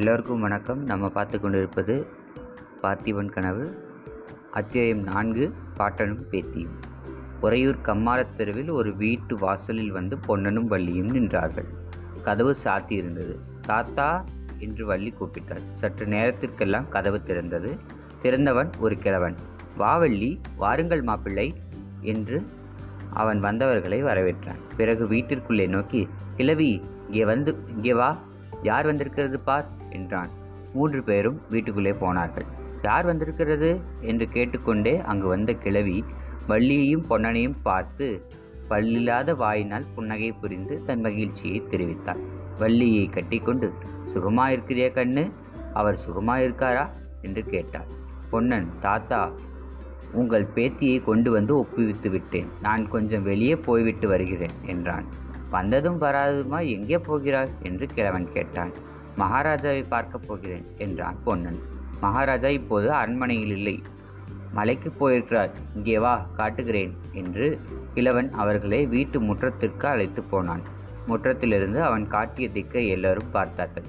எல்லோருக்கும் வணக்கம். நம்ம பார்த்து கொண்டிருப்பது பார்த்திபன் கனவு. அத்தியாயம் நான்கு பாட்டனும் பேத்தியும். உறையூர் கம்மாளத் தெருவில் ஒரு வீட்டு வாசலில் வந்து பொன்னனும் வள்ளியும் நின்றார்கள். கதவு சாத்தி இருந்தது. தாத்தா என்று வள்ளி கூப்பிட்டாள். சற்று நேரத்திற்கெல்லாம் கதவு திறந்தது. திறந்தவன் ஒரு கிழவன். வா வள்ளி வாருங்கள் மாப்பிள்ளை என்று அவன் வந்தவர்களை வரவேற்றான். பிறகு வீட்டிற்குள்ளே நோக்கி கிழவி இங்கே வந்து இங்கே வா. யார் வந்திருக்கிறது பார்? என்றான். மூன்று பேரும் வீட்டுக்குள்ளே போனார்கள். யார் வந்திருக்கிறது? என்று கேட்டுக்கொண்டே அங்கு வந்த கிழவி வள்ளியையும் பொன்னனையும் பார்த்து பல்லில்லாத வாயினால் புன்னகை புரிந்து தன் மகிழ்ச்சியை தெரிவித்தாள். வள்ளியை கட்டிக்கொண்டு சுகமாயிருக்கிறியா கண்ணு? அவர் சுகமாயிருக்காரா என்று கேட்டாள். பொன்னன் தாத்தா உங்கள் பேத்தியை கொண்டு வந்து ஒப்புவித்து விட்டேன். நான் கொஞ்சம் வெளியே போய்விட்டு வருகிறேன் என்றான். வந்ததும் வராததுமா எங்கே போகிறாய்? என்று கிழவன் கேட்டான். மகாராஜாவை பார்க்கப் போகிறேன் என்றான் பொன்னன். மகாராஜா இப்போது அரண்மனையில் இல்லை. மலைக்கு போயிருக்கிறார். இங்கே வா காட்டுகிறேன் என்று கிழவன் அவர்களை வீட்டு முற்றத்திற்கு அழைத்து போனான். முற்றத்திலிருந்து அவன் காட்டிய திக்கை எல்லாரும் பார்த்தார்கள்.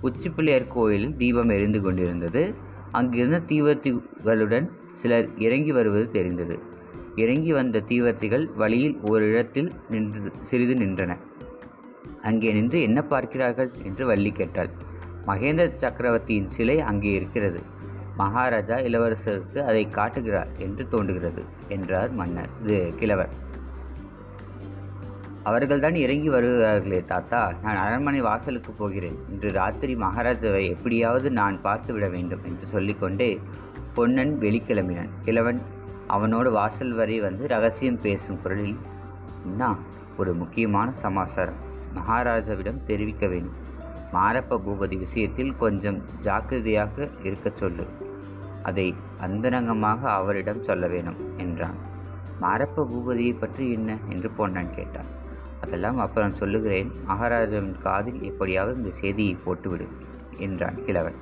உச்சி பிள்ளையார் கோயிலில் தீபம் எரிந்து கொண்டிருந்தது. அங்கிருந்த தீவர்த்திகளுடன் சிலர் இறங்கி வருவது தெரிந்தது. இறங்கி வந்த தீவர்த்திகள் வழியில் ஒரு இடத்தில் நின்று சிறிது நின்றன. அங்கே நின்று என்ன பார்க்கிறார்கள் என்று வள்ளி கேட்டாள். மகேந்திர சக்கரவர்த்தியின் சிலை அங்கே இருக்கிறது. மகாராஜா இளவரசருக்கு அதை காட்டுகிறார் என்று தோன்றுகிறது என்றார் மன்னர். இது கிழவர். அவர்கள்தான் இறங்கி வருகிறார்களே தாத்தா நான் அரண்மனை வாசலுக்கு போகிறேன். இன்று ராத்திரி மகாராஜாவை எப்படியாவது நான் பார்த்து விட வேண்டும் என்று சொல்லிக்கொண்டே பொன்னன் வெளிக்கிளம்பினான். கிழவன் அவனோடு வாசல் வரை வந்து ரகசியம் பேசும் குரலில் என்ன ஒரு முக்கியமான சமாசாரம். மகாராஜாவிடம் தெரிவிக்க வேண்டும் மாரப்ப பூபதி விஷயத்தில் கொஞ்சம் ஜாக்கிரதையாக இருக்கச் சொல்லு. அதை அந்தரங்கமாக அவரிடம் சொல்ல வேணும் என்றான். மாரப்ப பூபதியை பற்றி என்ன? என்று பொன்னன் கேட்டான். அதெல்லாம் அப்புறம் சொல்லுகிறேன். மகாராஜாவின் காதில் எப்படியாவது இந்த செய்தியை போட்டுவிடு என்றான் கிழவன்.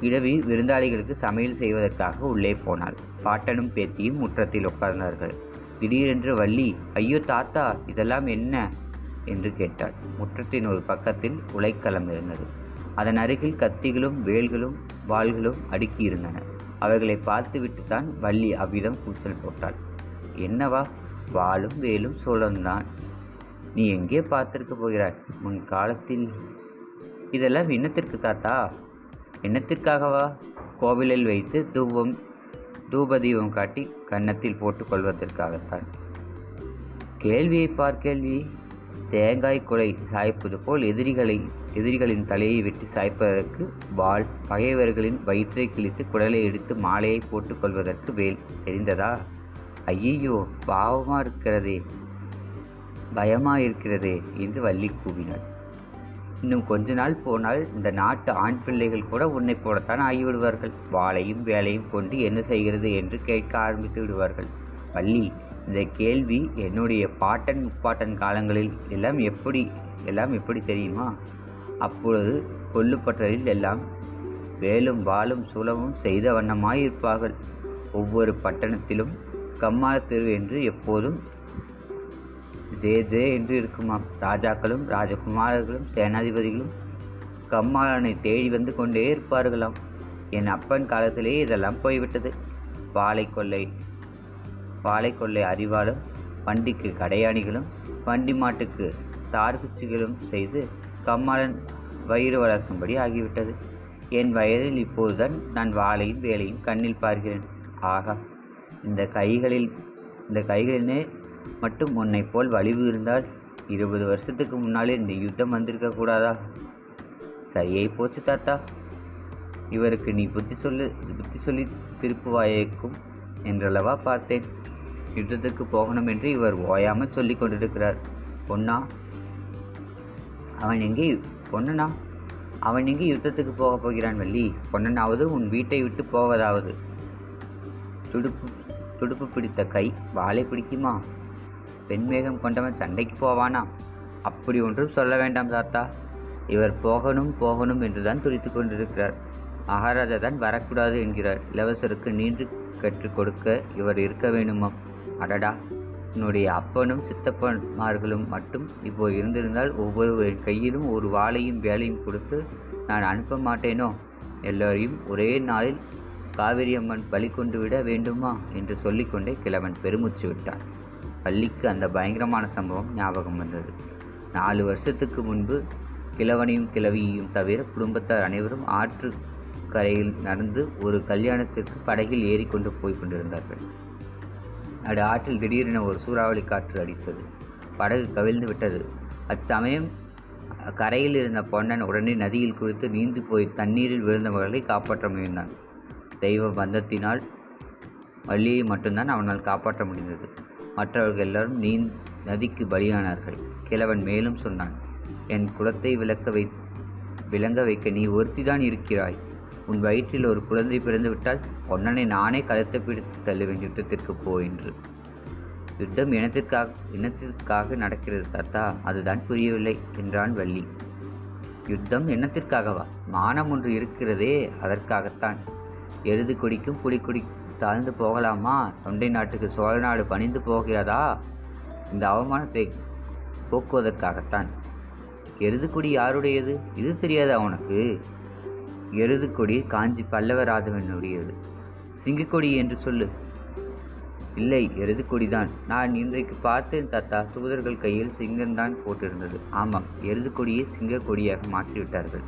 கிழவி விருந்தாளிகளுக்கு சமையல் செய்வதற்காக உள்ளே போனாள். பாட்டனும் பேத்தியும் முற்றத்தில் உட்கார்ந்தார்கள். திடீரென்று வள்ளி ஐயோ தாத்தா இதெல்லாம் என்ன? என்று கேட்டாள். முற்றத்தின் ஒரு பக்கத்தில் உலைக்களம் இருந்தது. அதன் அருகில் கத்திகளும் வேல்களும் வாள்களும் அடுக்கியிருந்தன. அவைகளை பார்த்துவிட்டு தான் வள்ளி அவ்விதம் கூச்சல் போட்டாள். என்னவா? வாளும் வேலும் சோழன்தான். நீ எங்கே பார்த்திருக்க போகிறாய்? உன் காலத்தில் இதெல்லாம் என்னத்திற்கு தாத்தா? என்னத்திற்காகவா? கோவிலில் வைத்து தூபம் தூபதீபம் காட்டி கன்னத்தில் போட்டுக் கொள்வதற்காகத்தான். கேள்வியை பார் கேள்வி. தேங்காய் குலை சாய்ப்பது போல் எதிரிகளை எதிரிகளின் தலையை வெட்டி சாய்ப்பதற்கு வாள் பகைவர்களின் வயிற்றை கிழித்து குடலை எடுத்து மாலையை போட்டுக்கொள்வதற்கு வேல். தெரிந்ததா? ஐயையோ பாவமாக இருக்கிறதே. பயமாக இருக்கிறதே என்று வள்ளி கூவினாள். இன்னும் கொஞ்ச நாள் போனால் இந்த நாட்டு ஆண் பிள்ளைகள் கூட உன்னை போலத்தான் ஆகிவிடுவார்கள். வாளையும் வேலையும் கொண்டு என்ன செய்கிறது என்று கேட்க ஆரம்பித்து விடுவார்கள். வள்ளி இந்த கேள்வி என்னுடைய பாட்டன் முப்பாட்டன் காலங்களில் எல்லாம் எப்படி எல்லாம் எப்படி தெரியுமா? அப்பொழுது கொல்லுப்பட்டரில் எல்லாம் வேலும் வாளும் சூலமும் செய்த வண்ணமாயிருப்பார்கள். ஒவ்வொரு பட்டணத்திலும் கம்மாளத்தெரு என்று எப்போதும் ஜே ஜே என்று இருக்குமாம் ராஜாக்களும் ராஜகுமாரர்களும் சேனாதிபதிகளும் கம்மாளனை தேடி வந்து கொண்டே இருப்பார்களாம். என் அப்பன் காலத்திலே இதெல்லாம் போய்விட்டது. பாலை கொள்ளை பாலை கொள்ளை அறிவாலும் வண்டிக்கு கடையாணிகளும் வண்டி மாட்டுக்கு தார்குச்சிகளும் செய்து கம்மாளன் வயிறு வளர்க்கும்படி ஆகிவிட்டது. என் வயதில் இப்போதுதான் நான் வாளையும் வேலையும் கண்ணில் பார்க்கிறேன். ஆகா இந்த கைகளில் இந்த கைகளிலே மட்டும் உன்னை போல் வலிவு இருந்தால் இருபது வருஷத்துக்கு முன்னாலே இந்த யுத்தம் வந்திருக்க கூடாதா? சரியை போச்சு தாத்தா. இவருக்கு நீ புத்தி சொல்லு புத்தி சொல்லி திருப்புவாயக்கும் என்றளவா பார்த்தேன். யுத்தத்துக்கு போகணும் என்று இவர் ஓயாமல் சொல்லி கொண்டிருக்கிறார். பொன்னா அவன் எங்கே? பொன்னனா அவன் எங்கே யுத்தத்துக்கு போக போகிறான் வள்ளி? பொன்னனாவது உன் வீட்டை விட்டு போவதாவது. துடுப்பு துடுப்பு பிடித்த கை வாளை பிடிக்குமா? பெண்மேகம் கொண்டவன் சண்டைக்கு போவானா? அப்படி ஒன்றும் சொல்ல வேண்டாம் தாத்தா. இவர் போகணும் போகணும் என்றுதான் துடித்து கொண்டிருக்கிறார். மகாராஜா தான் வரக்கூடாது என்கிறார். இளவரசருக்கு நீண்டு கற்றுக் கொடுக்க இவர் இருக்க வேணுமாம் அடடா. என்னுடைய அப்பனும் சித்தப்பன்மார்களும் மட்டும் இப்போ இருந்திருந்தால் ஒவ்வொரு கையிலும் ஒரு வாளையும் வேலையும் கொடுத்து நான் அனுப்ப மாட்டேனோ? எல்லோரையும் ஒரே நாளில் காவிரி அம்மன் பலி கொண்டு விட வேண்டுமா? என்று சொல்லிக்கொண்டே கிழவன் பெருமூச்சு விட்டான். பள்ளிக்கு அந்த பயங்கரமான சம்பவம் ஞாபகம் வந்தது. நாலு வருஷத்துக்கு முன்பு கிழவனையும் கிழவியையும் தவிர குடும்பத்தார் அனைவரும் ஆற்று கரையில் நடந்து ஒரு கல்யாணத்திற்கு படகில் ஏறிக்கொண்டு போய் கொண்டிருந்தார்கள். அடு ஆற்றில் திடீரென ஒரு சூறாவளி காற்று அடித்தது. படகு கவிழ்ந்து விட்டது. அச்சமயம் கரையில் இருந்த பொன்னன் உடனே நதியில் குளித்து நீந்து போய் தண்ணீரில் விழுந்தவர்களை காப்பாற்ற முயன்றான். தெய்வ பந்தத்தினால் வள்ளியை மட்டும்தான் அவனால் காப்பாற்ற முடிந்தது. மற்றவர்கள் எல்லாரும் நீ நதிக்கு பலியானார்கள். கிழவன் மேலும் சொன்னான் என் குலத்தை விளக்க வை விளங்க வைக்க நீ ஒருத்திதான் இருக்கிறாய். உன் வயிற்றில் ஒரு குழந்தை பிறந்துவிட்டால் பொன்னனை நானே கழுத்தை பிடித்து தள்ளுவேன் யுத்தத்திற்கு போ என்று. யுத்தம் இனத்திற்காக இனத்திற்காக நடக்கிறது தாத்தா. அதுதான் புரியவில்லை என்றான் வள்ளி. யுத்தம் எண்ணத்திற்காகவா மானம் ஒன்று இருக்கிறதே அதற்காகத்தான். எருது குடிக்கும் புலிக்குடி தாழ்ந்து போகலாமா? தொண்டை நாட்டுக்கு சோழ நாடு பணிந்து போகிறதா? இந்த அவமானத்தை போக்குவதற்காகத்தான். எருதுக்குடி யாருடையது? இது தெரியாதா உனக்கு? எருது கொடி காஞ்சி பல்லவராஜவனுடையது சிங்கக்கொடி என்று சொல்லு. இல்லை எருது கொடிதான் நான் இன்றைக்கு பார்த்தேன் தாத்தா தூதர்கள் கையில் சிங்கம்தான் போட்டிருந்தது. ஆமாம் எருது கொடியை சிங்க கொடியாக மாற்றிவிட்டார்கள்.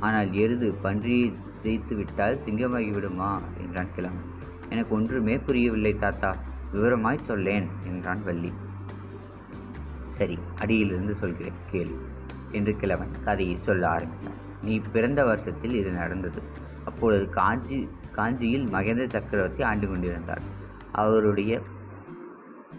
ஆனால் எருது பன்றியை ஜெயித்து விட்டால் சிங்கமாகி விடுமா? என்றான் கிழவன். எனக்கு ஒன்றுமே புரியவில்லை தாத்தா. விவரமாய் சொல்லேன் என்றான் வள்ளி. சரி அடியிலிருந்து சொல்கிறேன் கேள் என்று கிழவன் கதையை சொல்ல ஆரம்பித்தான். நீ பிறந்த வருஷத்தில் இது நடந்தது. அப்பொழுது காஞ்சி காஞ்சியில் மகேந்திர சக்கரவர்த்தி ஆண்டு கொண்டிருந்தார். அவருடைய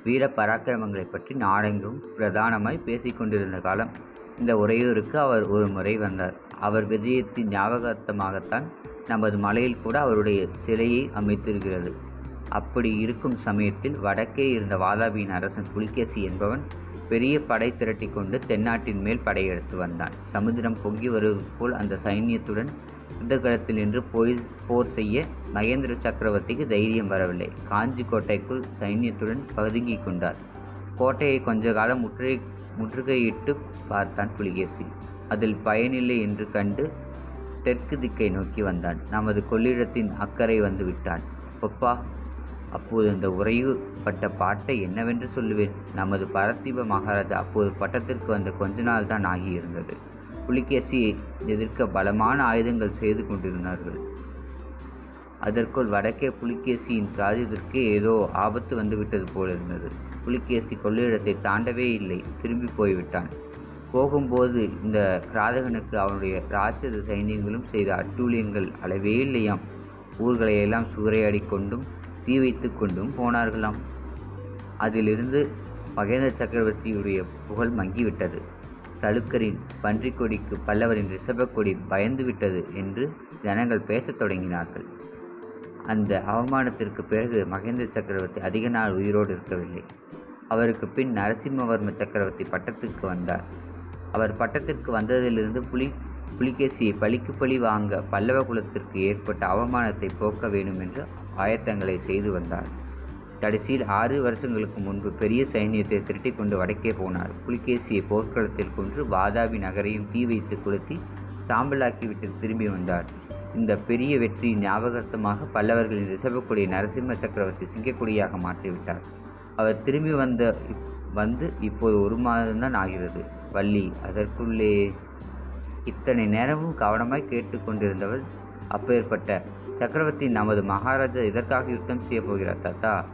வீர பராக்கிரமங்களை பற்றி நாடெங்கும் பிரதானமாய் பேசிக்கொண்டிருந்த காலம் இந்த உறையூருக்கு அவர் ஒரு முறை வந்தார். அவர் விஜயத்தின் ஞாபகார்த்தமாகத்தான் நமது மலையில் கூட அவருடைய சிலையை அமைத்திருக்கிறது. அப்படி இருக்கும் சமயத்தில் வடக்கே இருந்த வாதாபியின் அரசன் புலிகேசி என்பவன் பெரிய படை திரட்டி கொண்டு தென்னாட்டின் மேல் படையெடுத்து வந்தான். சமுத்திரம் பொங்கி வருவது போல் அந்த சைன்யத்துடன் யுத்தகலத்தில் நின்று போய் போர் செய்ய மகேந்திர சக்கரவர்த்திக்கு தைரியம் வரவில்லை. காஞ்சி கோட்டைக்குள் சைன்யத்துடன் பதுங்கி கொண்டார். கோட்டையை கொஞ்ச காலம் முற்றுகை முற்றுகையிட்டு பார்த்தான் புலிகேசி. அதில் பயனில்லை என்று கண்டு தெற்கு திக்கை நோக்கி வந்தான். நமது கொள்ளிடத்தின் அக்கறை வந்து விட்டான். பப்பா அப்போது அந்த உறையூர் பட்ட பாட்டை என்னவென்று சொல்லுவேன். நமது பரதீப மகாராஜா அப்போது பட்டத்திற்கு வந்த கொஞ்ச நாள் தான் ஆகியிருந்தது. புலிகேசியை எதிர்க்க பலமான ஆயுதங்கள் செய்து கொண்டிருந்தார்கள். அதற்குள் வடக்கே புலிகேசியின் ராஜ்யத்திற்கு ஏதோ ஆபத்து வந்துவிட்டது போலிருந்தது புலிகேசி கொள்ளிடத்தை தாண்டவே இல்லை திரும்பி போய்விட்டான். போகும்போது இந்த கிராதகனுக்கு அவனுடைய ராட்சத சைன்யங்களும் செய்த அட்டூழியங்கள் அளவே இல்லையாம். ஊர்களையெல்லாம் சூறையாடி கொண்டும் தீ வைத்து கொண்டும் போனார்களாம். அதிலிருந்து மகேந்திர சக்கரவர்த்தியுடைய புகழ் மங்கிவிட்டது. சலுக்கரின் பன்றிக்கொடிக்கு பல்லவரின் ரிஷபக்கொடி பயந்து விட்டது என்று ஜனங்கள் பேசத் தொடங்கினார்கள். அந்த அவமானத்திற்கு பிறகு மகேந்திர சக்கரவர்த்தி அதிக நாள் உயிரோடு இருக்கவில்லை. அவருக்கு பின் நரசிம்மவர்ம சக்கரவர்த்தி பட்டத்துக்கு வந்தார். அவர் பட்டத்திற்கு வந்ததிலிருந்து புலி புலிகேசியை பழிக்கு பழி வாங்க பல்லவ குலத்திற்கு ஏற்பட்ட அவமானத்தை போக்க வேண்டும் என்று ஆயத்தங்களை செய்து வந்தார். கடைசியில் ஆறு வருஷங்களுக்கு முன்பு பெரிய சைன்யத்தை திரட்டிக் கொண்டு வடக்கே போனார். புலிகேசியை போர்க்களத்தில் கொன்று வாதாபி நகரையும் தீ வைத்து கொளுத்தி சாம்பலாக்கிவிட்டு திரும்பி வந்தார். இந்த பெரிய வெற்றி ஞாபகார்த்தமாக பல்லவர்களின் ரிஷபக்குடியை நரசிம்ம சக்கரவர்த்தி சிங்கக்குடியாக மாற்றிவிட்டார். அவர் திரும்பி வந்த வந்து இப்போது ஒரு மாதம்தான் ஆகிறது. வள்ளி அதற்குள்ளே இத்தனை நேரமும் கவனமாய் கேட்டுக்கொண்டிருந்தவள் அப்பேற்பட்ட சக்கரவர்த்தி நமது மகாராஜா இதற்காக யுத்தம் செய்ய போகிறார் தாத்தா.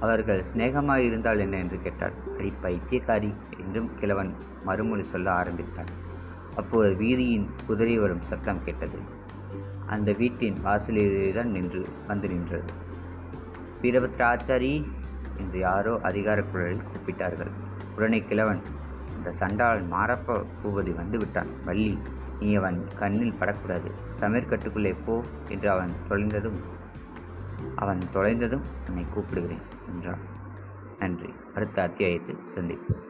அவர்கள் சிநேகமாய் இருந்தால் என்ன என்று கேட்டார். அடி பைத்தியக்காரி என்றும் கிழவன் மறுமொழி சொல்ல ஆரம்பித்தான். அப்போது வீதியின் குதிரை வரும் சத்தம் கேட்டது. அந்த வீட்டின் வாசலிலேதான் நின்று வந்து நின்றது. வீரபத்ராச்சாரி என்று யாரோ அதிகார குழலில் கூப்பிட்டார்கள். உடனே கிழவன் அந்த மாரப்ப பூபதி வந்து விட்டான் வள்ளி நீ அவன் கண்ணில் படக்கூடாது. சமையற்கட்டுக்குள்ளே போ என்று அவன் தொலைந்ததும் அவன் தொலைந்ததும் உன்னை கூப்பிடுகிறேன் என்றான். நன்றி. அடுத்த அத்தியாயத்தில் சந்திப்போம்.